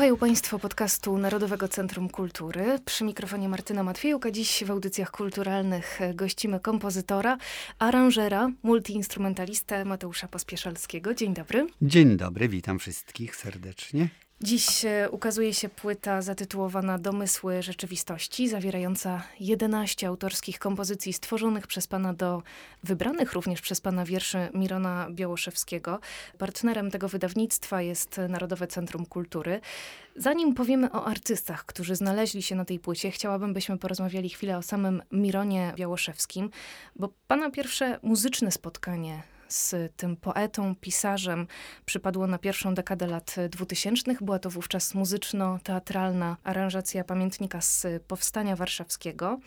Słuchają Państwo podcastu Narodowego Centrum Kultury. Przy mikrofonie Martyna Matwiejuk, a dziś w audycjach kulturalnych gościmy kompozytora, aranżera, multiinstrumentalistę Mateusza Pospieszalskiego. Dzień dobry. Dzień dobry, witam wszystkich serdecznie. Dziś e, ukazuje się płyta zatytułowana Domysły rzeczywistości, zawierająca 11 autorskich kompozycji stworzonych przez pana do wybranych również przez pana wierszy Mirona Białoszewskiego. Partnerem tego wydawnictwa jest Narodowe Centrum Kultury. Zanim powiemy o artystach, którzy znaleźli się na tej płycie, chciałabym, byśmy porozmawiali chwilę o samym Mironie Białoszewskim, bo pana pierwsze muzyczne spotkanie z tym poetą, pisarzem przypadło na pierwszą dekadę lat 2000. Była to wówczas muzyczno-teatralna aranżacja pamiętnika z Powstania Warszawskiego.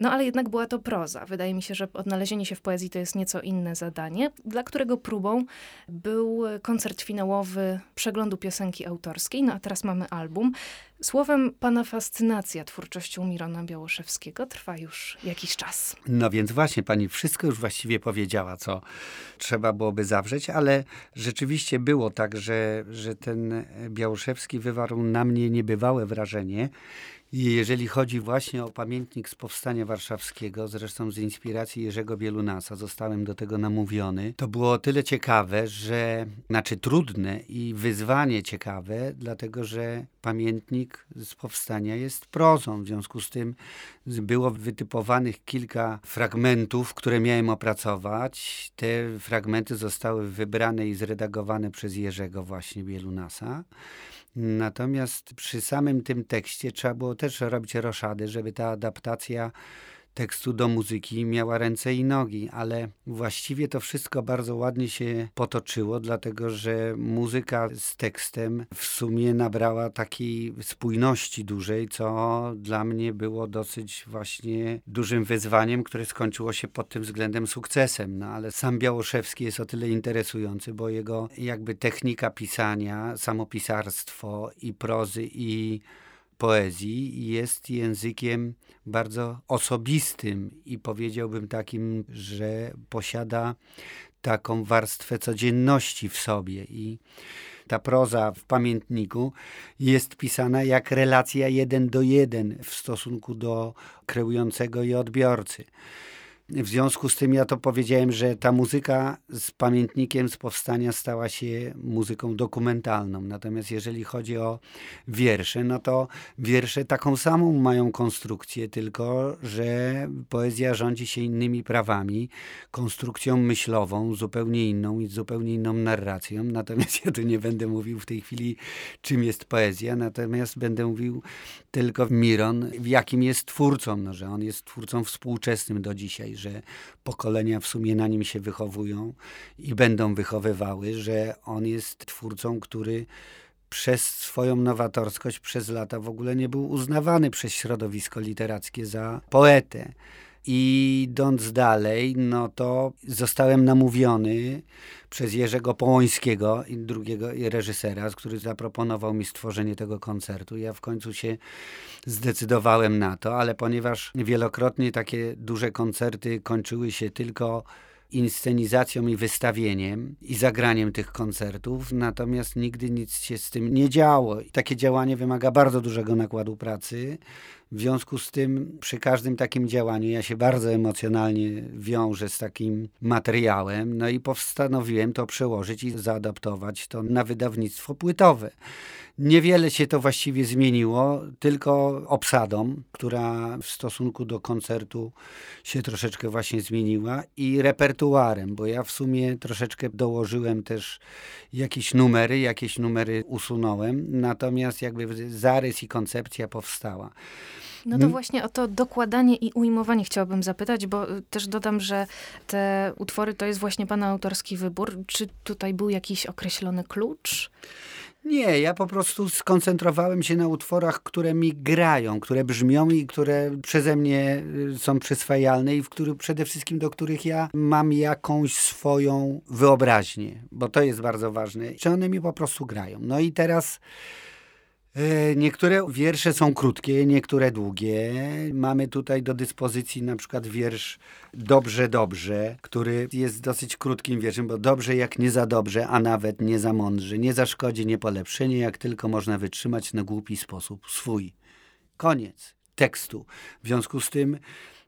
No ale jednak była to proza. Wydaje mi się, że odnalezienie się w poezji to jest nieco inne zadanie, dla którego próbą był koncert finałowy przeglądu piosenki autorskiej. No a teraz mamy album. Słowem, pana fascynacja twórczością Mirona Białoszewskiego trwa już jakiś czas. No więc właśnie, pani wszystko już właściwie powiedziała, co trzeba byłoby zawrzeć, ale rzeczywiście było tak, że, że ten Białoszewski wywarł na mnie niebywałe wrażenie. Jeżeli chodzi właśnie o pamiętnik z Powstania Warszawskiego, zresztą z inspiracji Jerzego Bielunasa, zostałem do tego namówiony, to było o tyle ciekawe, że, znaczy trudne i wyzwanie ciekawe, dlatego że pamiętnik z Powstania jest prozą. W związku z tym było wytypowanych kilka fragmentów, które miałem opracować. Te fragmenty zostały wybrane i zredagowane przez Jerzego właśnie Bielunasa. Natomiast przy samym tym tekście trzeba było też robić roszady, żeby ta adaptacja tekstu do muzyki miała ręce i nogi, ale właściwie to wszystko bardzo ładnie się potoczyło, dlatego że muzyka z tekstem w sumie nabrała takiej spójności dużej, co dla mnie było dosyć właśnie dużym wyzwaniem, które skończyło się pod tym względem sukcesem. No ale sam Białoszewski jest o tyle interesujący, bo jego jakby technika pisania, samopisarstwo i prozy i poezji jest językiem bardzo osobistym i powiedziałbym takim, że posiada taką warstwę codzienności w sobie i ta proza w pamiętniku jest pisana jak relacja jeden do jeden w stosunku do kreującego i odbiorcy. W związku z tym ja to powiedziałem, że ta muzyka z pamiętnikiem z powstania stała się muzyką dokumentalną. Natomiast jeżeli chodzi o wiersze, no to wiersze taką samą mają konstrukcję, tylko że poezja rządzi się innymi prawami, konstrukcją myślową, zupełnie inną i zupełnie inną narracją. Natomiast ja tu nie będę mówił w tej chwili, czym jest poezja, natomiast będę mówił tylko Miron, jakim jest twórcą, no, że on jest twórcą współczesnym do dzisiaj że pokolenia w sumie na nim się wychowują i będą wychowywały, że on jest twórcą, który przez swoją nowatorskość przez lata w ogóle nie był uznawany przez środowisko literackie za poetę. I idąc dalej, no to zostałem namówiony przez Jerzego Połońskiego, drugiego reżysera, który zaproponował mi stworzenie tego koncertu. Ja w końcu się zdecydowałem na to, ale ponieważ wielokrotnie takie duże koncerty kończyły się tylko inscenizacją i wystawieniem i zagraniem tych koncertów, natomiast nigdy nic się z tym nie działo. Takie działanie wymaga bardzo dużego nakładu pracy, W związku z tym przy każdym takim działaniu ja się bardzo emocjonalnie wiążę z takim materiałem, no i postanowiłem to przełożyć i zaadaptować to na wydawnictwo płytowe. Niewiele się to właściwie zmieniło, tylko obsadą, która w stosunku do koncertu się troszeczkę właśnie zmieniła i repertuarem, bo ja w sumie troszeczkę dołożyłem też jakieś numery, jakieś numery usunąłem, natomiast jakby zarys i koncepcja powstała. No to właśnie o to dokładanie i ujmowanie chciałabym zapytać, bo y, też dodam, że te utwory to jest właśnie pana autorski wybór. Czy tutaj był jakiś określony klucz? Nie, ja po prostu skoncentrowałem się na utworach, które mi grają, które brzmią i które przeze mnie y, są przyswajalne i w których przede wszystkim do których ja mam jakąś swoją wyobraźnię, bo to jest bardzo ważne, czy one mi po prostu grają. No i teraz niektóre wiersze są krótkie, niektóre długie. Mamy tutaj do dyspozycji na przykład wiersz Dobrze, dobrze, który jest dosyć krótkim wierszem, bo dobrze jak nie za dobrze, a nawet nie za mądrze, nie zaszkodzi, nie polepszenie, jak tylko można wytrzymać na głupi sposób swój. Koniec tekstu. W związku z tym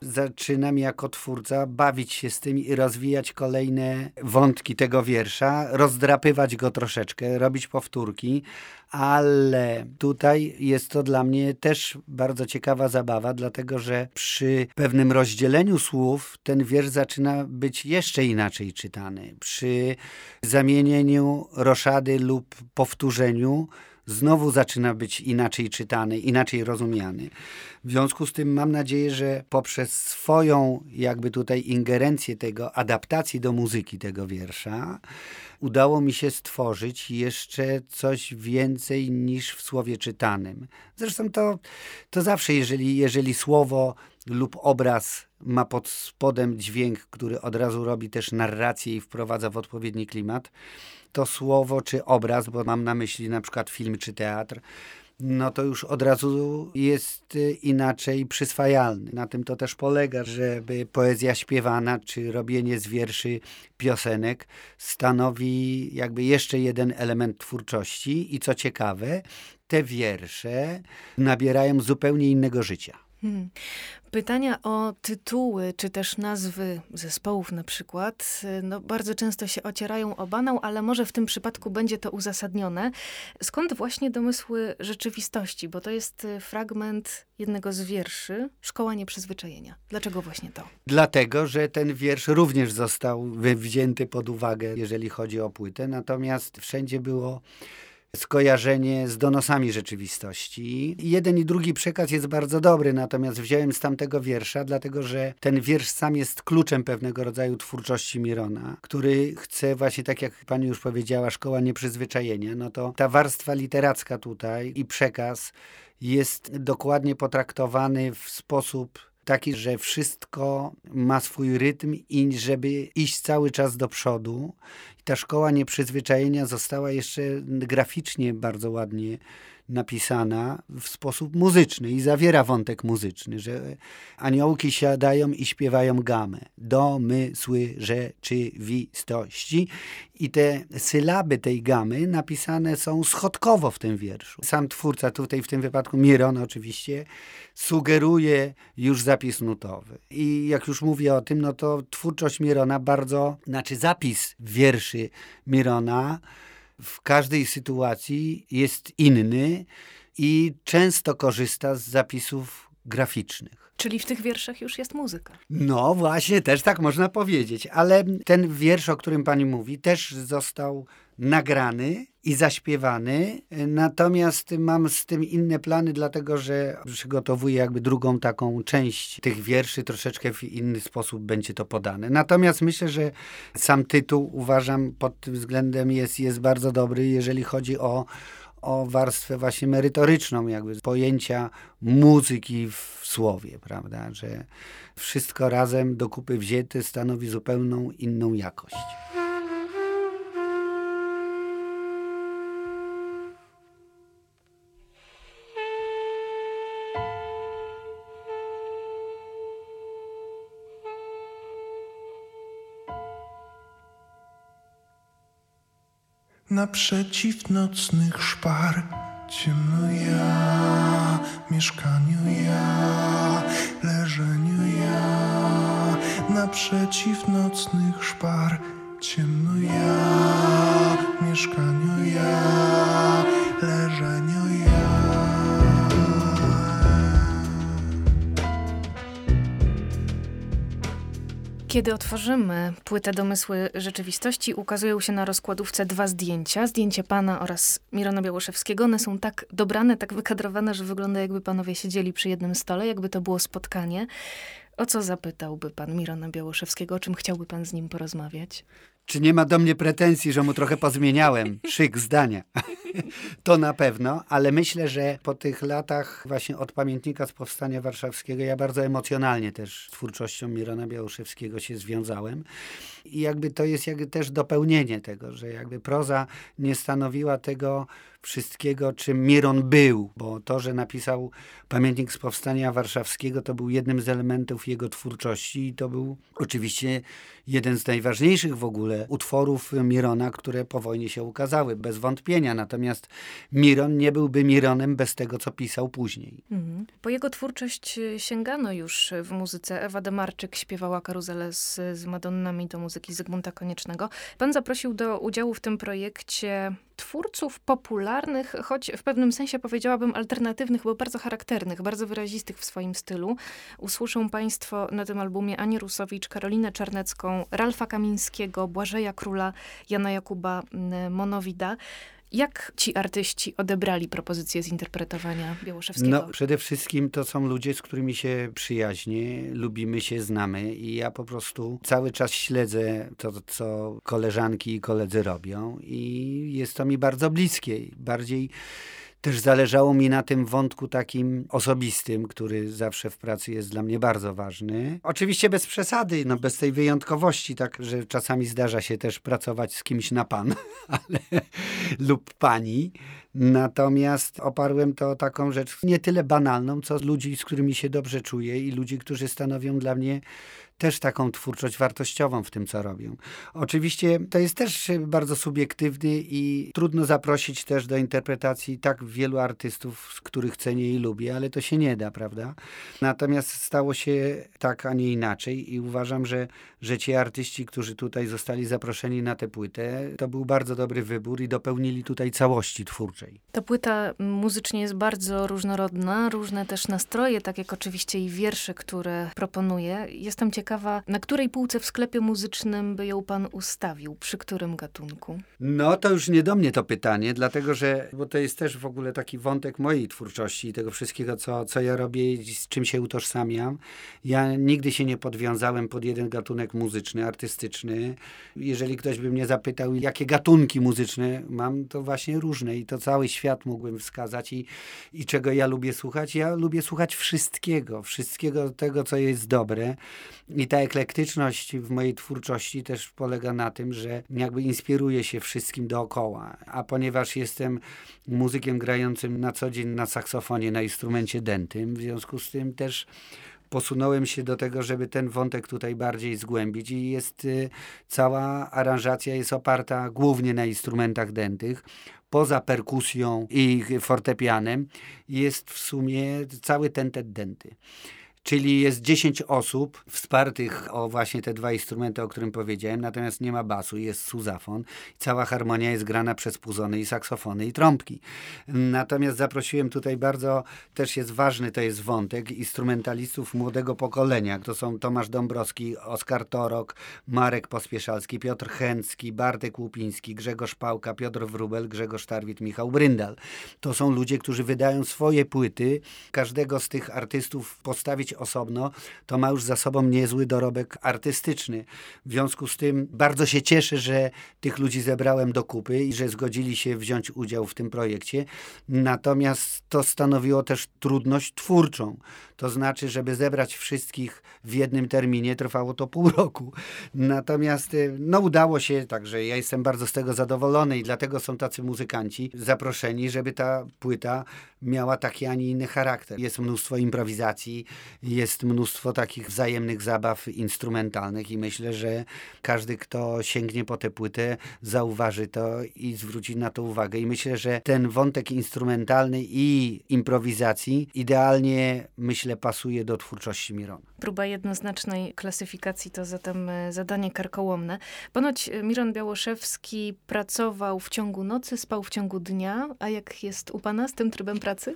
zaczynam jako twórca bawić się z tym i rozwijać kolejne wątki tego wiersza, rozdrapywać go troszeczkę, robić powtórki, ale tutaj jest to dla mnie też bardzo ciekawa zabawa, dlatego że przy pewnym rozdzieleniu słów ten wiersz zaczyna być jeszcze inaczej czytany. Przy zamienieniu roszady lub powtórzeniu znowu zaczyna być inaczej czytany, inaczej rozumiany. W związku z tym mam nadzieję, że poprzez swoją jakby tutaj ingerencję tego, adaptacji do muzyki tego wiersza, udało mi się stworzyć jeszcze coś więcej niż w słowie czytanym. Zresztą to, to zawsze, jeżeli, jeżeli słowo lub obraz ma pod spodem dźwięk, który od razu robi też narrację i wprowadza w odpowiedni klimat, to słowo czy obraz, bo mam na myśli na przykład film czy teatr, no to już od razu jest y, inaczej przyswajalny. Na tym to też polega, żeby poezja śpiewana czy robienie z wierszy piosenek stanowi jakby jeszcze jeden element twórczości i co ciekawe, te wiersze nabierają zupełnie innego życia. Hmm. Pytania o tytuły, czy też nazwy zespołów na przykład, no bardzo często się ocierają o banał, ale może w tym przypadku będzie to uzasadnione. Skąd właśnie domysły rzeczywistości? Bo to jest y, fragment jednego z wierszy, Szkoła Nieprzyzwyczajenia. Dlaczego właśnie to? Dlatego, że ten wiersz również został wzięty pod uwagę, jeżeli chodzi o płytę, natomiast wszędzie było skojarzenie z donosami rzeczywistości. Jeden i drugi przekaz jest bardzo dobry, natomiast wziąłem z tamtego wiersza, dlatego że ten wiersz sam jest kluczem pewnego rodzaju twórczości Mirona, który chce właśnie, tak jak pani już powiedziała, szkoła nieprzyzwyczajenia, no to ta warstwa literacka tutaj i przekaz jest dokładnie potraktowany w sposób taki, że wszystko ma swój rytm i żeby iść cały czas do przodu. I ta szkoła nieprzyzwyczajenia została jeszcze graficznie bardzo ładnie napisana w sposób muzyczny i zawiera wątek muzyczny, że aniołki siadają i śpiewają gamę. Domysły rzeczywistości. I te sylaby tej gamy napisane są schodkowo w tym wierszu. Sam twórca, tutaj w tym wypadku Miron oczywiście, sugeruje już zapis nutowy. I jak już mówię o tym, no to twórczość Mirona bardzo, znaczy zapis wierszy Mirona w każdej sytuacji jest inny i często korzysta z zapisów graficznych. Czyli w tych wierszach już jest muzyka. No właśnie, też tak można powiedzieć. Ale ten wiersz, o którym pani mówi, też został nagrany i zaśpiewany. Natomiast mam z tym inne plany, dlatego że przygotowuję jakby drugą taką część tych wierszy, troszeczkę w inny sposób będzie to podane. Natomiast myślę, że sam tytuł uważam pod tym względem jest, jest bardzo dobry, jeżeli chodzi o o warstwę właśnie merytoryczną, jakby pojęcia muzyki w słowie, prawda, że wszystko razem do kupy wzięte stanowi zupełną inną jakość. Naprzeciw nocnych szpar. Ciemno ja mieszkaniu ja, leżeniu ja, naprzeciw nocnych szpar, ciemno ja, mieszkaniu ja, leżeniu Kiedy otworzymy płytę Domysły Rzeczywistości, ukazują się na rozkładówce dwa zdjęcia. Zdjęcie pana oraz Mirona Białoszewskiego. One są tak dobrane, tak wykadrowane, że wygląda jakby panowie siedzieli przy jednym stole, jakby to było spotkanie. O co zapytałby pan Mirona Białoszewskiego? O czym chciałby pan z nim porozmawiać? Czy nie ma do mnie pretensji, że mu trochę pozmieniałem szyk zdania? to na pewno, ale myślę, że po tych latach właśnie od pamiętnika z Powstania Warszawskiego ja bardzo emocjonalnie też z twórczością Mirona Białoszewskiego się związałem. I jakby to jest jakby też dopełnienie tego, że jakby proza nie stanowiła tego wszystkiego, czym Miron był, bo to, że napisał pamiętnik z Powstania Warszawskiego, to był jednym z elementów jego twórczości i to był oczywiście jeden z najważniejszych w ogóle utworów Mirona, które po wojnie się ukazały, bez wątpienia. Natomiast Miron nie byłby Mironem bez tego, co pisał później. Mhm. Po jego twórczość sięgano już w muzyce. Ewa Demarczyk śpiewała karuzelę z, z Madonnami do muzyki Zygmunta Koniecznego. Pan zaprosił do udziału w tym projekcie twórców popularnych, choć w pewnym sensie powiedziałabym alternatywnych, bo bardzo charakternych, bardzo wyrazistych w swoim stylu. Usłyszą Państwo na tym albumie Anię Rusowicz, Karolinę Czarnecką, Ralfa Kamińskiego, Błażeja Króla, Jana Jakuba mm, Monowida. Jak ci artyści odebrali propozycję zinterpretowania Białoszewskiego? No, przede wszystkim to są ludzie, z którymi się przyjaźnie, lubimy się, znamy i ja po prostu cały czas śledzę to, co koleżanki i koledzy robią i jest to mi bardzo bliskie. Bardziej też zależało mi na tym wątku takim osobistym, który zawsze w pracy jest dla mnie bardzo ważny. Oczywiście bez przesady, no bez tej wyjątkowości, tak, że czasami zdarza się też pracować z kimś na pan ale, lub pani. Natomiast oparłem to o taką rzecz nie tyle banalną, co ludzi, z którymi się dobrze czuję i ludzi, którzy stanowią dla mnie też taką twórczość wartościową w tym, co robią. Oczywiście to jest też bardzo subiektywny i trudno zaprosić też do interpretacji tak wielu artystów, których cenię i lubię, ale to się nie da, prawda? Natomiast stało się tak, a nie inaczej i uważam, że, że ci artyści, którzy tutaj zostali zaproszeni na tę płytę, to był bardzo dobry wybór i dopełnili tutaj całości twórczej. Ta płyta muzycznie jest bardzo różnorodna, różne też nastroje, tak jak oczywiście i wiersze, które proponuje. Jestem ciekawa, ciekawa, na której półce w sklepie muzycznym by ją pan ustawił? Przy którym gatunku? No to już nie do mnie to pytanie, dlatego że, bo to jest też w ogóle taki wątek mojej twórczości i tego wszystkiego, co, co ja robię i z czym się utożsamiam. Ja nigdy się nie podwiązałem pod jeden gatunek muzyczny, artystyczny. Jeżeli ktoś by mnie zapytał, jakie gatunki muzyczne mam, to właśnie różne i to cały świat mógłbym wskazać i, i czego ja lubię słuchać. Ja lubię słuchać wszystkiego, wszystkiego tego, co jest dobre. I ta eklektyczność w mojej twórczości też polega na tym, że jakby inspiruję się wszystkim dookoła. A ponieważ jestem muzykiem grającym na co dzień na saksofonie, na instrumencie dętym, w związku z tym też posunąłem się do tego, żeby ten wątek tutaj bardziej zgłębić i jest y, cała aranżacja jest oparta głównie na instrumentach dętych. Poza perkusją i fortepianem jest w sumie cały tentet dęty. Czyli jest 10 osób wspartych o właśnie te dwa instrumenty, o którym powiedziałem, natomiast nie ma basu, jest suzafon. Cała harmonia jest grana przez puzony i saksofony i trąbki. Natomiast zaprosiłem tutaj bardzo, też jest ważny, to jest wątek instrumentalistów młodego pokolenia. To są Tomasz Dąbrowski, Oskar Torok, Marek Pospieszalski, Piotr Chęcki, Bartek Łupiński, Grzegorz Pałka, Piotr Wrubel, Grzegorz Tarwit, Michał Bryndal. To są ludzie, którzy wydają swoje płyty. Każdego z tych artystów postawić osobno, to ma już za sobą niezły dorobek artystyczny. W związku z tym bardzo się cieszę, że tych ludzi zebrałem do kupy i że zgodzili się wziąć udział w tym projekcie. Natomiast to stanowiło też trudność twórczą. To znaczy, żeby zebrać wszystkich w jednym terminie, trwało to pół roku. Natomiast y, no, udało się, także ja jestem bardzo z tego zadowolony i dlatego są tacy muzykanci zaproszeni, żeby ta płyta miała taki, a nie inny charakter. Jest mnóstwo improwizacji, jest mnóstwo takich wzajemnych zabaw instrumentalnych i myślę, że każdy, kto sięgnie po tę płytę, zauważy to i zwróci na to uwagę. I myślę, że ten wątek instrumentalny i improwizacji idealnie, myślę, pasuje do twórczości Mirona. Próba jednoznacznej klasyfikacji to zatem e, zadanie karkołomne. Ponoć e, Miron Białoszewski pracował w ciągu nocy, spał w ciągu dnia, a jak jest u pana z tym trybem pracy?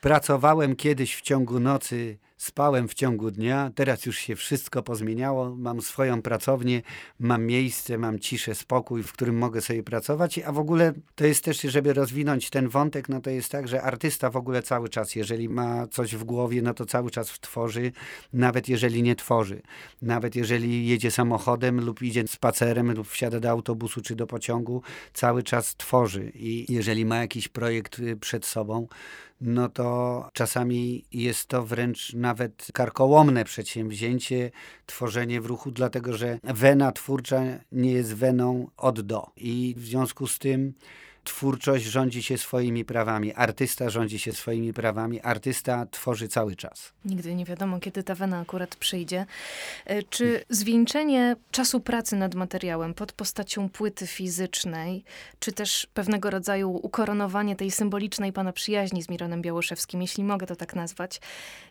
Pracowałem kiedyś w ciągu nocy, spałem w ciągu dnia, teraz już się wszystko pozmieniało. Mam swoją pracownię, mam miejsce, mam ciszę, spokój, w którym mogę sobie pracować. A w ogóle to jest też, żeby rozwinąć ten wątek, no to jest tak, że artysta w ogóle cały czas, jeżeli ma coś w głowie, no to cały czas tworzy, nawet jeżeli nie tworzy. Nawet jeżeli jedzie samochodem lub idzie spacerem lub wsiada do autobusu czy do pociągu, cały czas tworzy. I jeżeli ma jakiś projekt y, przed sobą, no to czasami jest to wręcz nawet karkołomne przedsięwzięcie, tworzenie w ruchu, dlatego że wena twórcza nie jest weną od do. I w związku z tym twórczość rządzi się swoimi prawami, artysta rządzi się swoimi prawami, artysta tworzy cały czas. Nigdy nie wiadomo, kiedy ta wena akurat przyjdzie. E, czy zwieńczenie czasu pracy nad materiałem pod postacią płyty fizycznej, czy też pewnego rodzaju ukoronowanie tej symbolicznej pana przyjaźni z Mironem Białoszewskim, jeśli mogę to tak nazwać,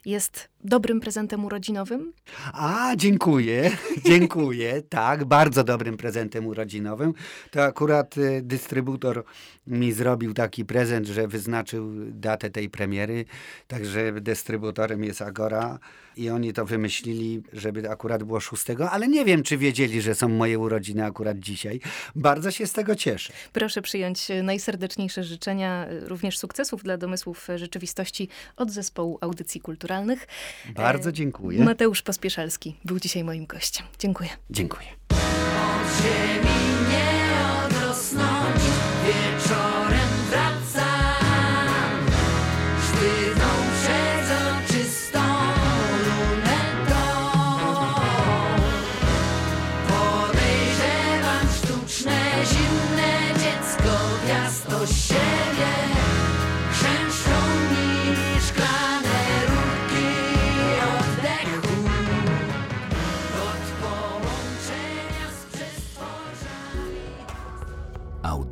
jest dobrym prezentem urodzinowym? A, dziękuję, dziękuję. Tak, bardzo dobrym prezentem urodzinowym. To akurat y, dystrybutor mi zrobił taki prezent, że wyznaczył datę tej premiery, także dystrybutorem jest Agora i oni to wymyślili, żeby akurat było 6, ale nie wiem, czy wiedzieli, że są moje urodziny akurat dzisiaj. Bardzo się z tego cieszę. Proszę przyjąć e, najserdeczniejsze życzenia, e, również sukcesów dla domysłów e, rzeczywistości od zespołu audycji kulturalnych. Bardzo dziękuję. Mateusz Pospieszalski był dzisiaj moim gościem. Dziękuję. Dziękuję. Od ziemi nie odrosnąć,